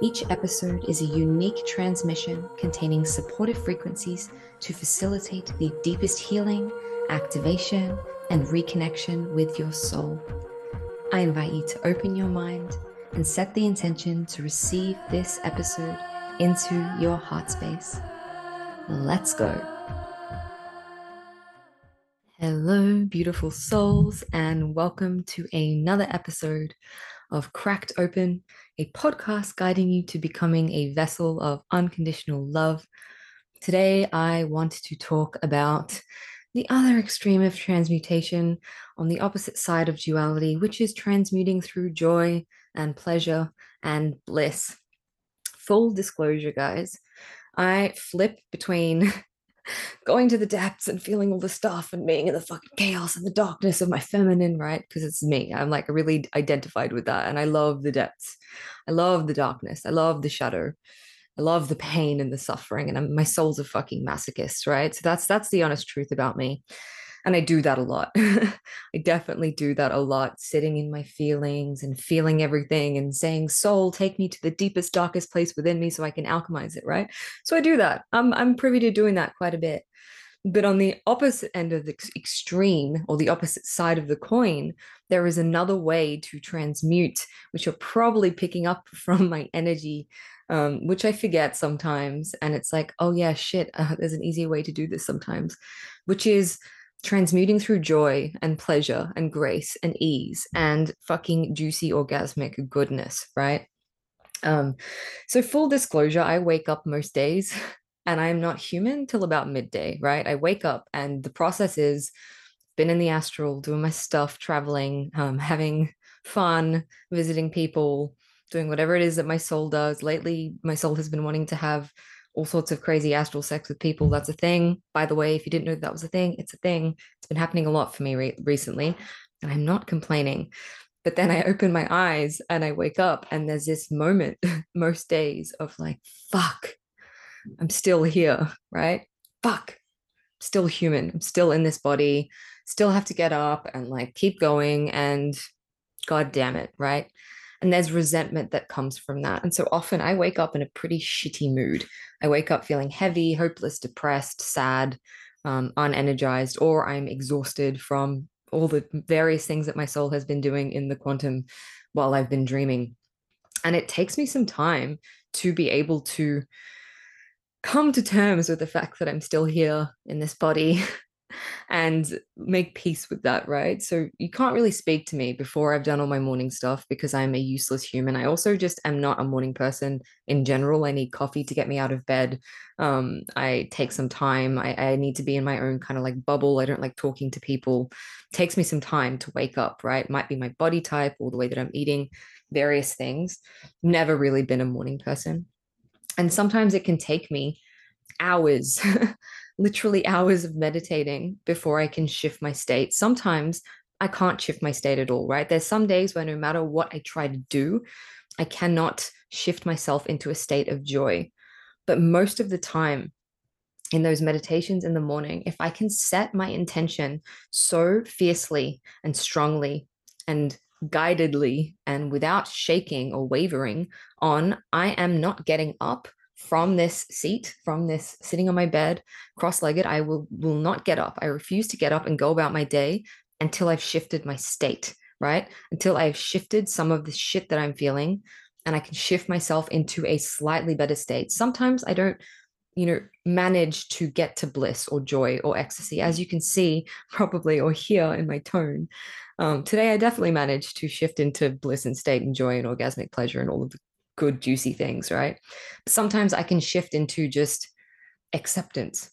Each episode is a unique transmission containing supportive frequencies to facilitate the deepest healing, activation, and reconnection with your soul. I invite you to open your mind and set the intention to receive this episode into your heart space. Let's go. Hello, beautiful souls, and welcome to another episode of Cracked Open, a podcast guiding you to becoming a vessel of unconditional love. Today, I want to talk about the other extreme of transmutation on the opposite side of duality, which is transmuting through joy and pleasure and bliss. Full disclosure, guys, I flip between going to the depths and feeling all the stuff and being in the fucking chaos and the darkness of my feminine, right? Because it's me. I'm like really identified with that. And I love the depths. I love the darkness. I love the shadow. I love the pain and the suffering. And I'm, my soul's a fucking masochist, right? So that's that's the honest truth about me and I do that a lot. I definitely do that a lot, sitting in my feelings and feeling everything and saying, Soul, take me to the deepest, darkest place within me so I can alchemize it, right? So I do that. I'm, I'm privy to doing that quite a bit. But on the opposite end of the extreme or the opposite side of the coin, there is another way to transmute, which you're probably picking up from my energy, um, which I forget sometimes. And it's like, oh, yeah, shit, uh, there's an easier way to do this sometimes, which is transmuting through joy and pleasure and grace and ease and fucking juicy orgasmic goodness, right? Um, so full disclosure, I wake up most days and I'm not human till about midday, right? I wake up and the process is been in the astral, doing my stuff, traveling, um, having fun, visiting people, doing whatever it is that my soul does. Lately, my soul has been wanting to have all sorts of crazy astral sex with people. That's a thing. By the way, if you didn't know that was a thing, it's a thing. It's been happening a lot for me re- recently, and I'm not complaining. But then I open my eyes and I wake up, and there's this moment most days of like, fuck, I'm still here, right? Fuck, I'm still human. I'm still in this body, still have to get up and like keep going. And God damn it, right? And there's resentment that comes from that. And so often I wake up in a pretty shitty mood. I wake up feeling heavy, hopeless, depressed, sad, um, unenergized, or I'm exhausted from all the various things that my soul has been doing in the quantum while I've been dreaming. And it takes me some time to be able to come to terms with the fact that I'm still here in this body and make peace with that, right? So you can't really speak to me before I've done all my morning stuff because I'm a useless human. I also just am not a morning person in general. I need coffee to get me out of bed. Um, I take some time. I, I need to be in my own kind of like bubble. I don't like talking to people. It takes me some time to wake up, right? Might be my body type or the way that I'm eating, various things. Never really been a morning person. And sometimes it can take me hours literally hours of meditating before I can shift my state. Sometimes I can't shift my state at all, right? There's some days where no matter what I try to do, I cannot shift myself into a state of joy. But most of the time, in those meditations in the morning, if I can set my intention so fiercely and strongly and guidedly and without shaking or wavering on, I am not getting up from this seat, from this sitting on my bed, cross-legged, I will will not get up. I refuse to get up and go about my day until I've shifted my state, right? Until I've shifted some of the shit that I'm feeling and I can shift myself into a slightly better state. Sometimes I don't you know manage to get to bliss or joy or ecstasy as you can see probably or hear in my tone um, today i definitely managed to shift into bliss and state and joy and orgasmic pleasure and all of the good, juicy things, right? Sometimes I can shift into just acceptance,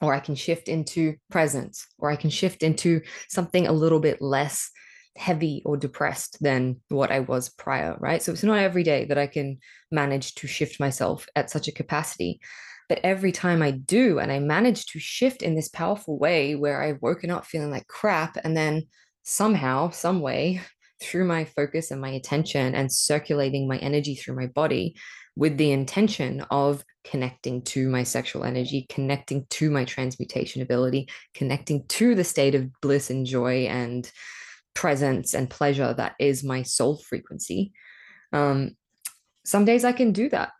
or I can shift into presence, or I can shift into something a little bit less heavy or depressed than what I was prior, right? So it's not every day that I can manage to shift myself at such a capacity. But every time I do, and I manage to shift in this powerful way where I've woken up feeling like crap, and then somehow, some way, through my focus and my attention and circulating my energy through my body with the intention of connecting to my sexual energy, connecting to my transmutation ability, connecting to the state of bliss and joy and presence and pleasure that is my soul frequency. Um, some days I can do that,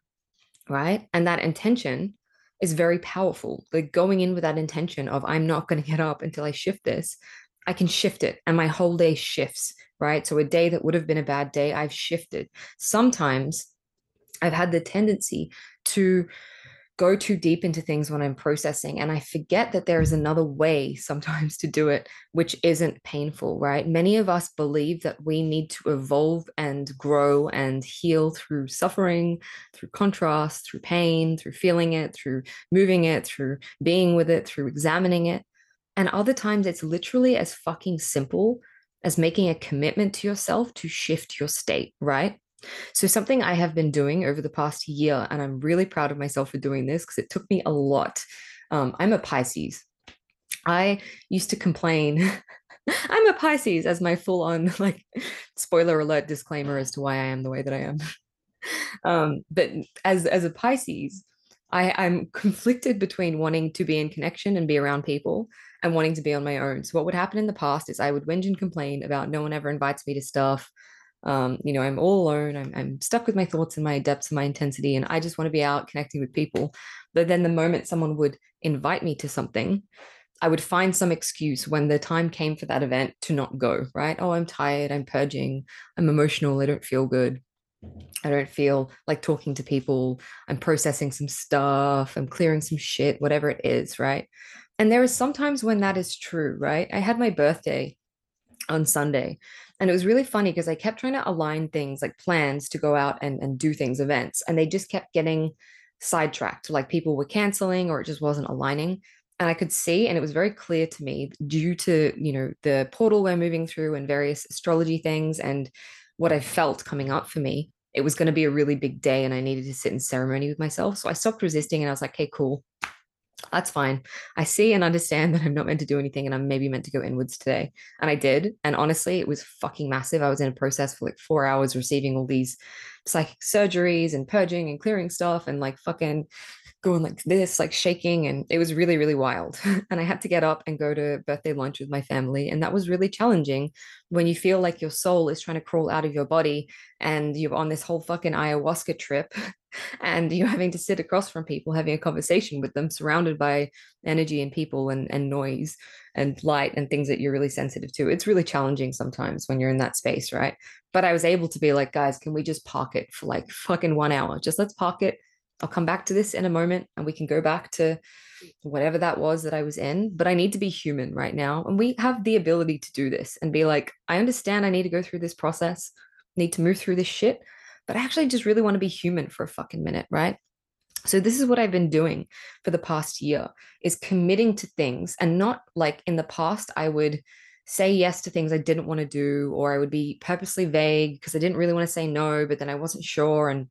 right? And that intention is very powerful. Like going in with that intention of I'm not going to get up until I shift this, I can shift it and my whole day shifts, right? So a day that would have been a bad day, I've shifted. Sometimes I've had the tendency to go too deep into things when I'm processing. And I forget that there is another way sometimes to do it, which isn't painful, right? Many of us believe that we need to evolve and grow and heal through suffering, through contrast, through pain, through feeling it, through moving it, through being with it, through examining it. And other times it's literally as fucking simple as making a commitment to yourself to shift your state, right? So, something I have been doing over the past year, and I'm really proud of myself for doing this because it took me a lot. Um, I'm a Pisces. I used to complain. I'm a Pisces as my full on, like, spoiler alert disclaimer as to why I am the way that I am. um, but as, as a Pisces, I, I'm conflicted between wanting to be in connection and be around people and wanting to be on my own. So, what would happen in the past is I would whinge and complain about no one ever invites me to stuff um, you know, I'm all alone. I'm, I'm stuck with my thoughts and my depths and my intensity, and I just want to be out connecting with people. But then the moment someone would invite me to something, I would find some excuse when the time came for that event to not go, right? Oh, I'm tired. I'm purging. I'm emotional. I don't feel good. I don't feel like talking to people. I'm processing some stuff. I'm clearing some shit, whatever it is, right? And there is sometimes when that is true, right? I had my birthday on Sunday and it was really funny because I kept trying to align things like plans to go out and, and do things, events, and they just kept getting sidetracked. Like people were canceling or it just wasn't aligning. And I could see, and it was very clear to me due to, you know, the portal we're moving through and various astrology things and what I felt coming up for me, it was going to be a really big day and I needed to sit in ceremony with myself. So I stopped resisting and I was like, okay, cool that's fine. I see and understand that I'm not meant to do anything and I'm maybe meant to go inwards today. And I did. And honestly, it was fucking massive. I was in a process for like four hours receiving all these psychic surgeries and purging and clearing stuff and like fucking going like this, like shaking. And it was really, really wild. and I had to get up and go to birthday lunch with my family. And that was really challenging when you feel like your soul is trying to crawl out of your body and you're on this whole fucking ayahuasca trip and you're having to sit across from people having a conversation with them surrounded by energy and people and, and noise and light and things that you're really sensitive to it's really challenging sometimes when you're in that space right but i was able to be like guys can we just park it for like fucking one hour just let's park it i'll come back to this in a moment and we can go back to whatever that was that i was in but i need to be human right now and we have the ability to do this and be like i understand i need to go through this process need to move through this shit but I actually just really want to be human for a fucking minute, right? So this is what I've been doing for the past year is committing to things and not like in the past I would say yes to things I didn't want to do or I would be purposely vague because I didn't really want to say no but then I wasn't sure and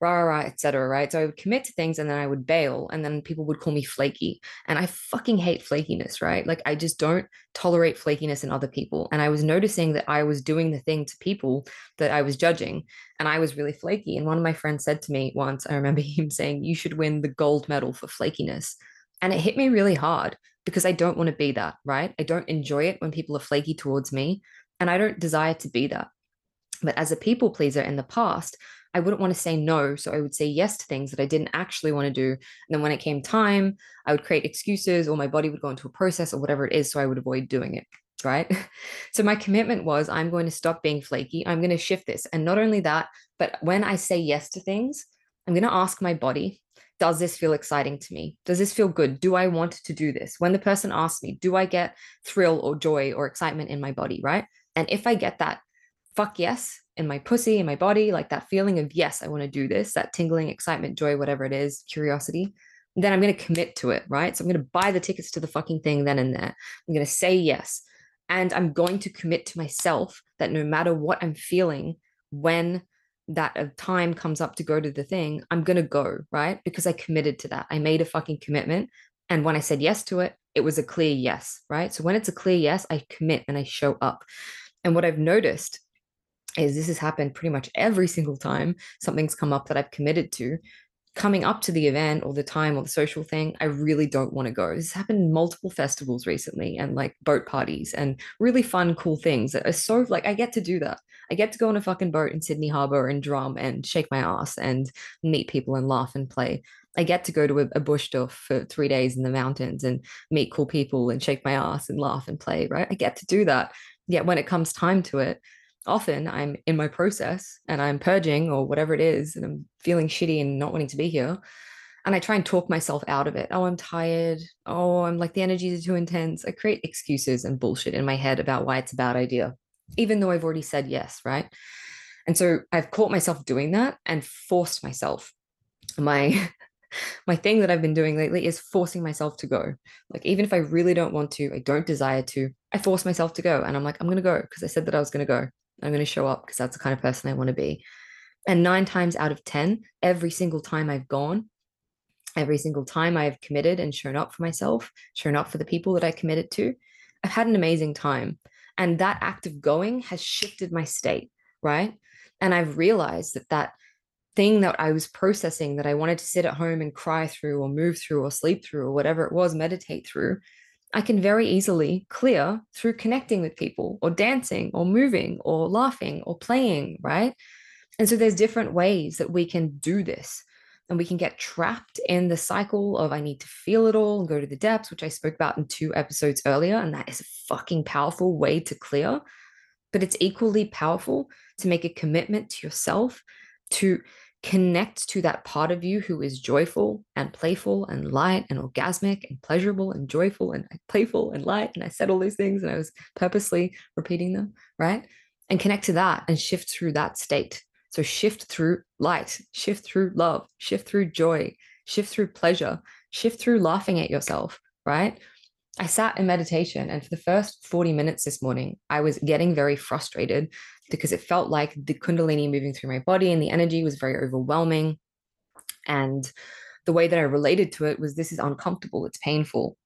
rah, rah, rah etc. Right. So I would commit to things and then I would bail and then people would call me flaky. And I fucking hate flakiness, right? Like I just don't tolerate flakiness in other people. And I was noticing that I was doing the thing to people that I was judging and I was really flaky. And one of my friends said to me once, I remember him saying, You should win the gold medal for flakiness. And it hit me really hard because I don't want to be that, right? I don't enjoy it when people are flaky towards me and I don't desire to be that. But as a people pleaser in the past, I wouldn't want to say no. So I would say yes to things that I didn't actually want to do. And then when it came time, I would create excuses or my body would go into a process or whatever it is. So I would avoid doing it. Right. So my commitment was I'm going to stop being flaky. I'm going to shift this. And not only that, but when I say yes to things, I'm going to ask my body, does this feel exciting to me? Does this feel good? Do I want to do this? When the person asks me, do I get thrill or joy or excitement in my body? Right. And if I get that, fuck yes, in my pussy, in my body, like that feeling of, yes, I want to do this, that tingling, excitement, joy, whatever it is, curiosity, then I'm going to commit to it, right? So I'm going to buy the tickets to the fucking thing then and there. I'm going to say yes. And I'm going to commit to myself that no matter what I'm feeling, when that uh, time comes up to go to the thing, I'm going to go, right? Because I committed to that. I made a fucking commitment. And when I said yes to it, it was a clear yes, right? So when it's a clear yes, I commit and I show up. And what I've noticed is this has happened pretty much every single time something's come up that I've committed to coming up to the event or the time or the social thing, I really don't want to go. This happened multiple festivals recently and like boat parties and really fun, cool things that are so like I get to do that. I get to go on a fucking boat in Sydney Harbor and drum and shake my ass and meet people and laugh and play. I get to go to a, a bush stuff for three days in the mountains and meet cool people and shake my ass and laugh and play, right? I get to do that. Yet when it comes time to it, often I'm in my process and I'm purging or whatever it is, and I'm feeling shitty and not wanting to be here. And I try and talk myself out of it. Oh, I'm tired. Oh, I'm like the energies are too intense. I create excuses and bullshit in my head about why it's a bad idea, even though I've already said yes, right? And so I've caught myself doing that and forced myself. My my thing that I've been doing lately is forcing myself to go. Like even if I really don't want to, I don't desire to, I force myself to go. And I'm like, I'm gonna go because I said that I was gonna go. I'm going to show up because that's the kind of person I want to be. And nine times out of 10, every single time I've gone, every single time I've committed and shown up for myself, shown up for the people that I committed to, I've had an amazing time. And that act of going has shifted my state, right? And I've realized that that thing that I was processing that I wanted to sit at home and cry through or move through or sleep through or whatever it was, meditate through, I can very easily clear through connecting with people or dancing or moving or laughing or playing, right? And so there's different ways that we can do this. And we can get trapped in the cycle of I need to feel it all and go to the depths, which I spoke about in two episodes earlier. And that is a fucking powerful way to clear. But it's equally powerful to make a commitment to yourself to connect to that part of you who is joyful and playful and light and orgasmic and pleasurable and joyful and playful and light. And I said all these things and I was purposely repeating them, right? And connect to that and shift through that state. So shift through light, shift through love, shift through joy, shift through pleasure, shift through laughing at yourself, right? I sat in meditation, and for the first 40 minutes this morning, I was getting very frustrated because it felt like the Kundalini moving through my body and the energy was very overwhelming. And the way that I related to it was this is uncomfortable, it's painful,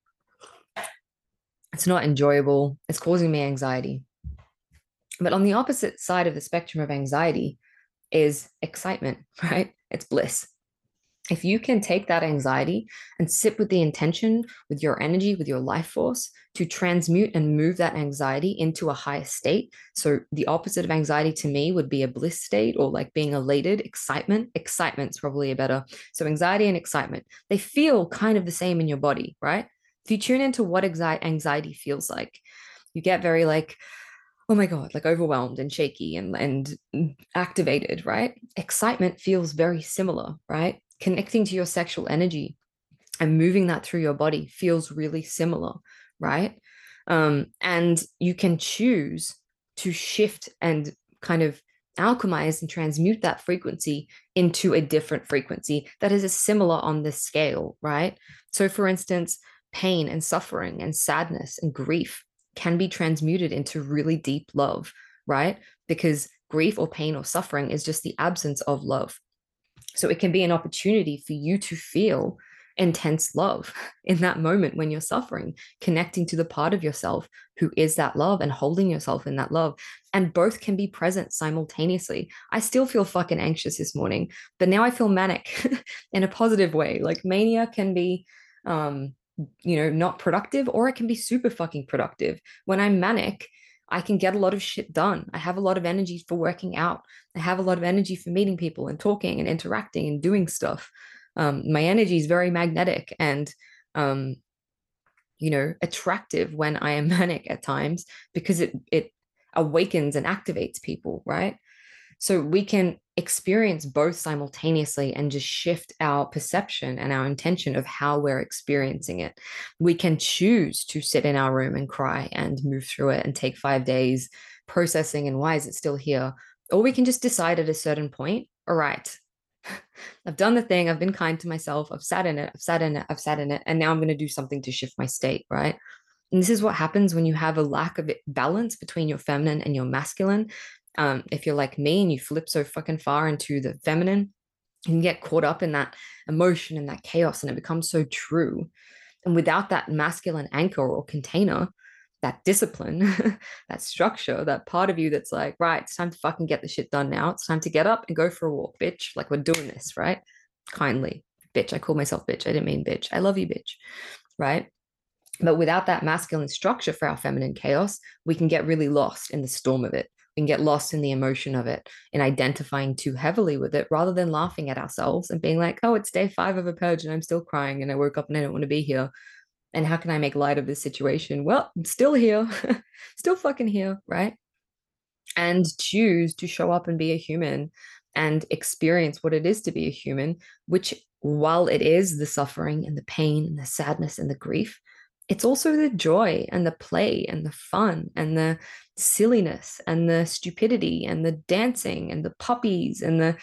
it's not enjoyable, it's causing me anxiety. But on the opposite side of the spectrum of anxiety is excitement, right? It's bliss if you can take that anxiety and sit with the intention, with your energy, with your life force to transmute and move that anxiety into a higher state. So, the opposite of anxiety to me would be a bliss state or like being elated, excitement. Excitement's probably a better. So, anxiety and excitement, they feel kind of the same in your body, right? If you tune into what anxiety feels like, you get very like, oh my god like overwhelmed and shaky and and activated right excitement feels very similar right connecting to your sexual energy and moving that through your body feels really similar, right? Um, and you can choose to shift and kind of alchemize and transmute that frequency into a different frequency that is similar on this scale, right? So, for instance, pain and suffering and sadness and grief can be transmuted into really deep love, right? Because grief or pain or suffering is just the absence of love. So it can be an opportunity for you to feel intense love in that moment when you're suffering, connecting to the part of yourself who is that love and holding yourself in that love. And both can be present simultaneously. I still feel fucking anxious this morning, but now I feel manic in a positive way. Like mania can be, um, you know, not productive or it can be super fucking productive. When I'm manic, I can get a lot of shit done. I have a lot of energy for working out. I have a lot of energy for meeting people and talking and interacting and doing stuff. Um, my energy is very magnetic and, um, you know, attractive when I am manic at times because it it awakens and activates people, right? So we can experience both simultaneously and just shift our perception and our intention of how we're experiencing it. We can choose to sit in our room and cry and move through it and take five days processing and why is it still here? Or we can just decide at a certain point, all right, I've done the thing, I've been kind to myself, I've sat in it, I've sat in it, I've sat in it, and now I'm going to do something to shift my state, right? And this is what happens when you have a lack of balance between your feminine and your masculine um, if you're like me and you flip so fucking far into the feminine, you can get caught up in that emotion and that chaos and it becomes so true. And without that masculine anchor or container, that discipline, that structure, that part of you that's like, right, it's time to fucking get the shit done now. It's time to get up and go for a walk, bitch. Like we're doing this, right? Kindly, bitch. I call myself bitch. I didn't mean bitch. I love you, bitch, right? But without that masculine structure for our feminine chaos, we can get really lost in the storm of it. Can get lost in the emotion of it, and identifying too heavily with it, rather than laughing at ourselves and being like, oh, it's day five of a purge and I'm still crying and I woke up and I don't want to be here. And how can I make light of this situation? Well, I'm still here, still fucking here, right? And choose to show up and be a human and experience what it is to be a human, which while it is the suffering and the pain and the sadness and the grief, it's also the joy and the play and the fun and the silliness and the stupidity and the dancing and the puppies and the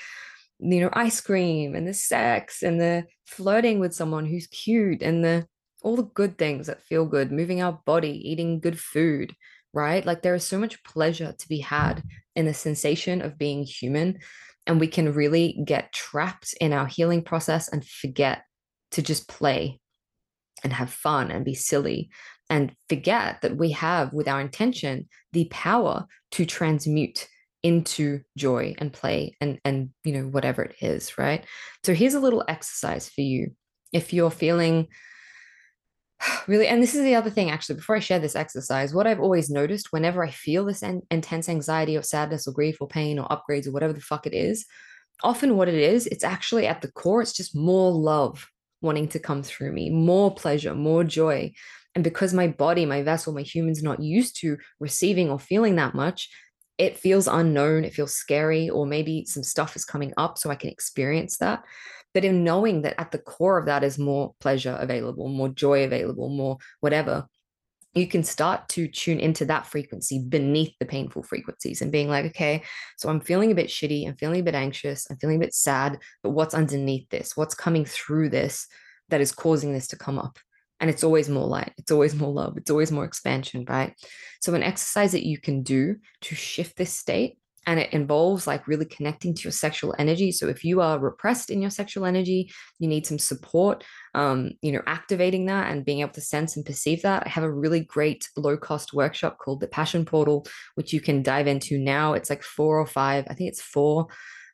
you know ice cream and the sex and the flirting with someone who's cute and the all the good things that feel good moving our body eating good food right? Like there is so much pleasure to be had in the sensation of being human and we can really get trapped in our healing process and forget to just play and have fun and be silly and forget that we have with our intention the power to transmute into joy and play and and you know whatever it is right? So here's a little exercise for you. If you're feeling really and this is the other thing actually before i share this exercise what i've always noticed whenever i feel this en- intense anxiety or sadness or grief or pain or upgrades or whatever the fuck it is often what it is it's actually at the core it's just more love wanting to come through me, more pleasure, more joy. And because my body, my vessel, my human's not used to receiving or feeling that much, it feels unknown, it feels scary, or maybe some stuff is coming up so I can experience that. But in knowing that at the core of that is more pleasure available, more joy available, more whatever, you can start to tune into that frequency beneath the painful frequencies and being like, okay, so I'm feeling a bit shitty. I'm feeling a bit anxious. I'm feeling a bit sad. But what's underneath this? What's coming through this that is causing this to come up? And it's always more light. It's always more love. It's always more expansion, right? So, an exercise that you can do to shift this state and it involves like really connecting to your sexual energy so if you are repressed in your sexual energy you need some support um, you know activating that and being able to sense and perceive that i have a really great low cost workshop called the passion portal which you can dive into now it's like four or five i think it's four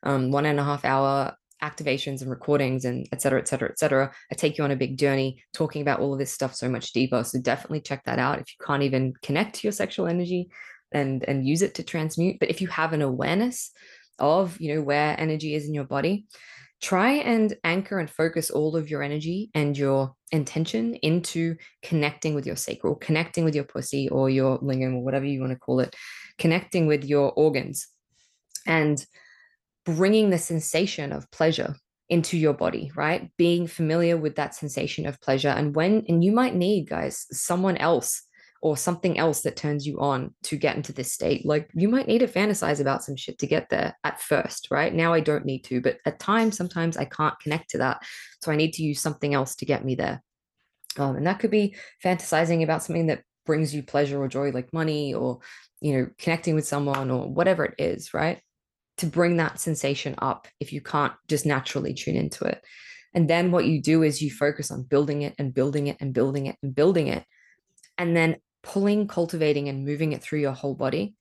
um, one and a half hour activations and recordings and et cetera, et cetera, et cetera. I take you on a big journey talking about all of this stuff so much deeper. So definitely check that out if you can't even connect to your sexual energy and and use it to transmute. But if you have an awareness of you know where energy is in your body try and anchor and focus all of your energy and your intention into connecting with your sacral connecting with your pussy or your lingam or whatever you want to call it connecting with your organs and bringing the sensation of pleasure into your body right? Being familiar with that sensation of pleasure. And when and you might need guys someone else or something else that turns you on to get into this state. Like you might need to fantasize about some shit to get there at first, right? Now I don't need to, but at times, sometimes I can't connect to that. So I need to use something else to get me there. Um, and that could be fantasizing about something that brings you pleasure or joy, like money or, you know, connecting with someone or whatever it is, right? To bring that sensation up if you can't just naturally tune into it. And then what you do is you focus on building it and building it and building it and building it. And then pulling, cultivating, and moving it through your whole body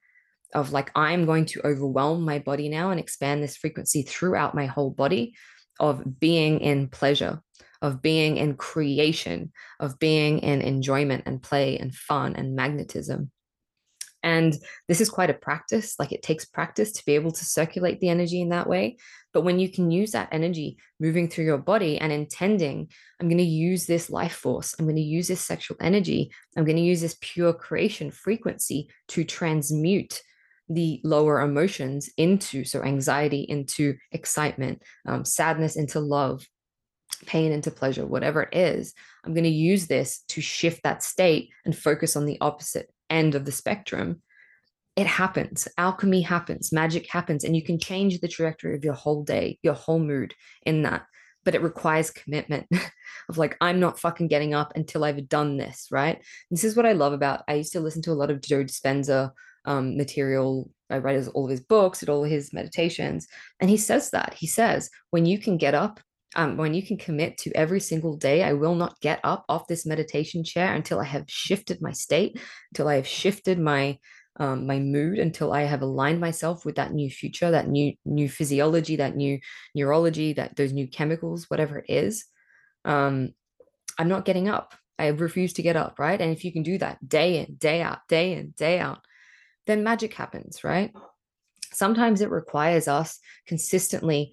of like, I'm going to overwhelm my body now and expand this frequency throughout my whole body of being in pleasure, of being in creation, of being in enjoyment and play and fun and magnetism. And this is quite a practice. Like it takes practice to be able to circulate the energy in that way. But when you can use that energy moving through your body and intending, I'm going to use this life force, I'm going to use this sexual energy, I'm going to use this pure creation frequency to transmute the lower emotions into so anxiety into excitement, um, sadness into love, pain into pleasure, whatever it is. I'm going to use this to shift that state and focus on the opposite end of the spectrum, it happens. Alchemy happens, magic happens, and you can change the trajectory of your whole day, your whole mood in that. But it requires commitment of like, I'm not fucking getting up until I've done this, right? This is what I love about. I used to listen to a lot of Joe Dispenza um, material. I read all of his books, did all of his meditations. And he says that. He says, when you can get up, um, when you can commit to every single day, I will not get up off this meditation chair until I have shifted my state, until I have shifted my um, my mood until I have aligned myself with that new future, that new new physiology, that new neurology, that those new chemicals, whatever it is. Um, I'm not getting up. I refuse to get up, right? And if you can do that day in, day out, day in, day out, then magic happens, right? Sometimes it requires us consistently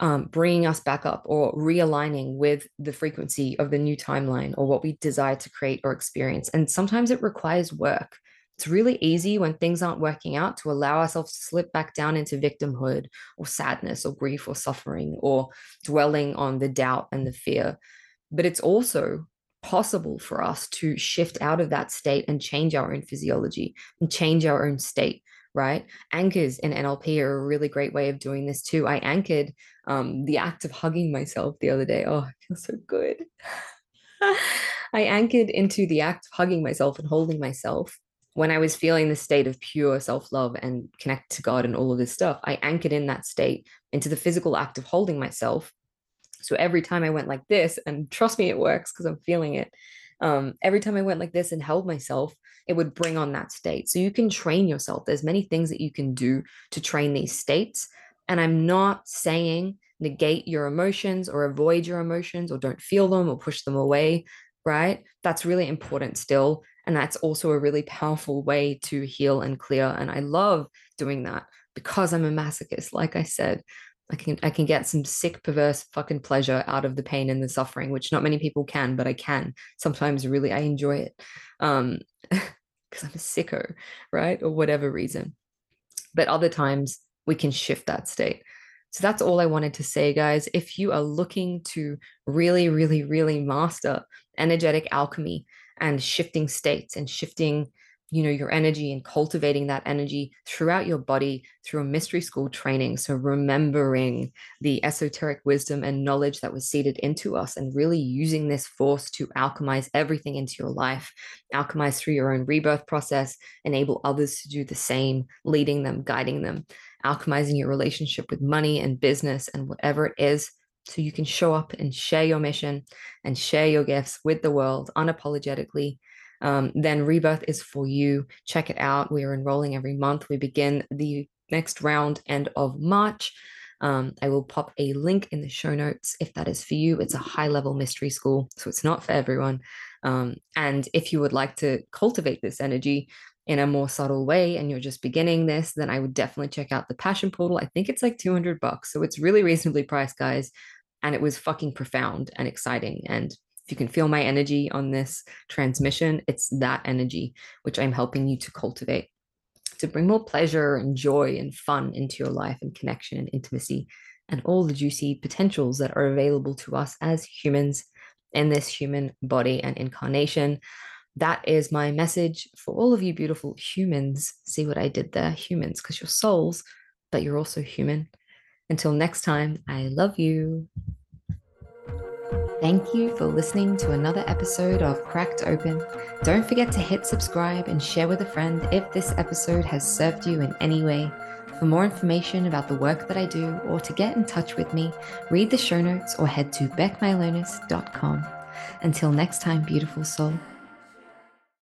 um, bringing us back up or realigning with the frequency of the new timeline or what we desire to create or experience. And sometimes it requires work. It's really easy when things aren't working out to allow ourselves to slip back down into victimhood or sadness or grief or suffering or dwelling on the doubt and the fear. But it's also possible for us to shift out of that state and change our own physiology and change our own state right anchors in nlp are a really great way of doing this too i anchored um, the act of hugging myself the other day oh i feel so good i anchored into the act of hugging myself and holding myself when i was feeling the state of pure self-love and connect to god and all of this stuff i anchored in that state into the physical act of holding myself so every time I went like this, and trust me, it works because I'm feeling it. Um, every time I went like this and held myself, it would bring on that state. So you can train yourself. There's many things that you can do to train these states. And I'm not saying negate your emotions or avoid your emotions or don't feel them or push them away, right? That's really important still. And that's also a really powerful way to heal and clear. And I love doing that because I'm a masochist, like I said. I can I can get some sick perverse fucking pleasure out of the pain and the suffering, which not many people can, but I can. Sometimes really I enjoy it. Um because I'm a sicko, right? Or whatever reason. But other times we can shift that state. So that's all I wanted to say, guys. If you are looking to really, really, really master energetic alchemy and shifting states and shifting you know your energy and cultivating that energy throughout your body through a mystery school training. So remembering the esoteric wisdom and knowledge that was seeded into us and really using this force to alchemize everything into your life alchemize through your own rebirth process enable others to do the same leading them guiding them alchemizing your relationship with money and business and whatever it is so you can show up and share your mission and share your gifts with the world unapologetically um, then Rebirth is for you. Check it out. We are enrolling every month. We begin the next round end of March. Um, I will pop a link in the show notes if that is for you. It's a high level mystery school, so it's not for everyone. Um, and if you would like to cultivate this energy in a more subtle way and you're just beginning this, then I would definitely check out the Passion Portal. I think it's like 200 bucks. So it's really reasonably priced, guys. And it was fucking profound and exciting. And you can feel my energy on this transmission, it's that energy which I'm helping you to cultivate to bring more pleasure and joy and fun into your life and connection and intimacy and all the juicy potentials that are available to us as humans in this human body and incarnation. That is my message for all of you beautiful humans. See what I did there? Humans, because you're souls, but you're also human. Until next time, I love you. Thank you for listening to another episode of Cracked Open. Don't forget to hit subscribe and share with a friend if this episode has served you in any way. For more information about the work that I do or to get in touch with me, read the show notes or head to becmylonas.com. Until next time, beautiful soul.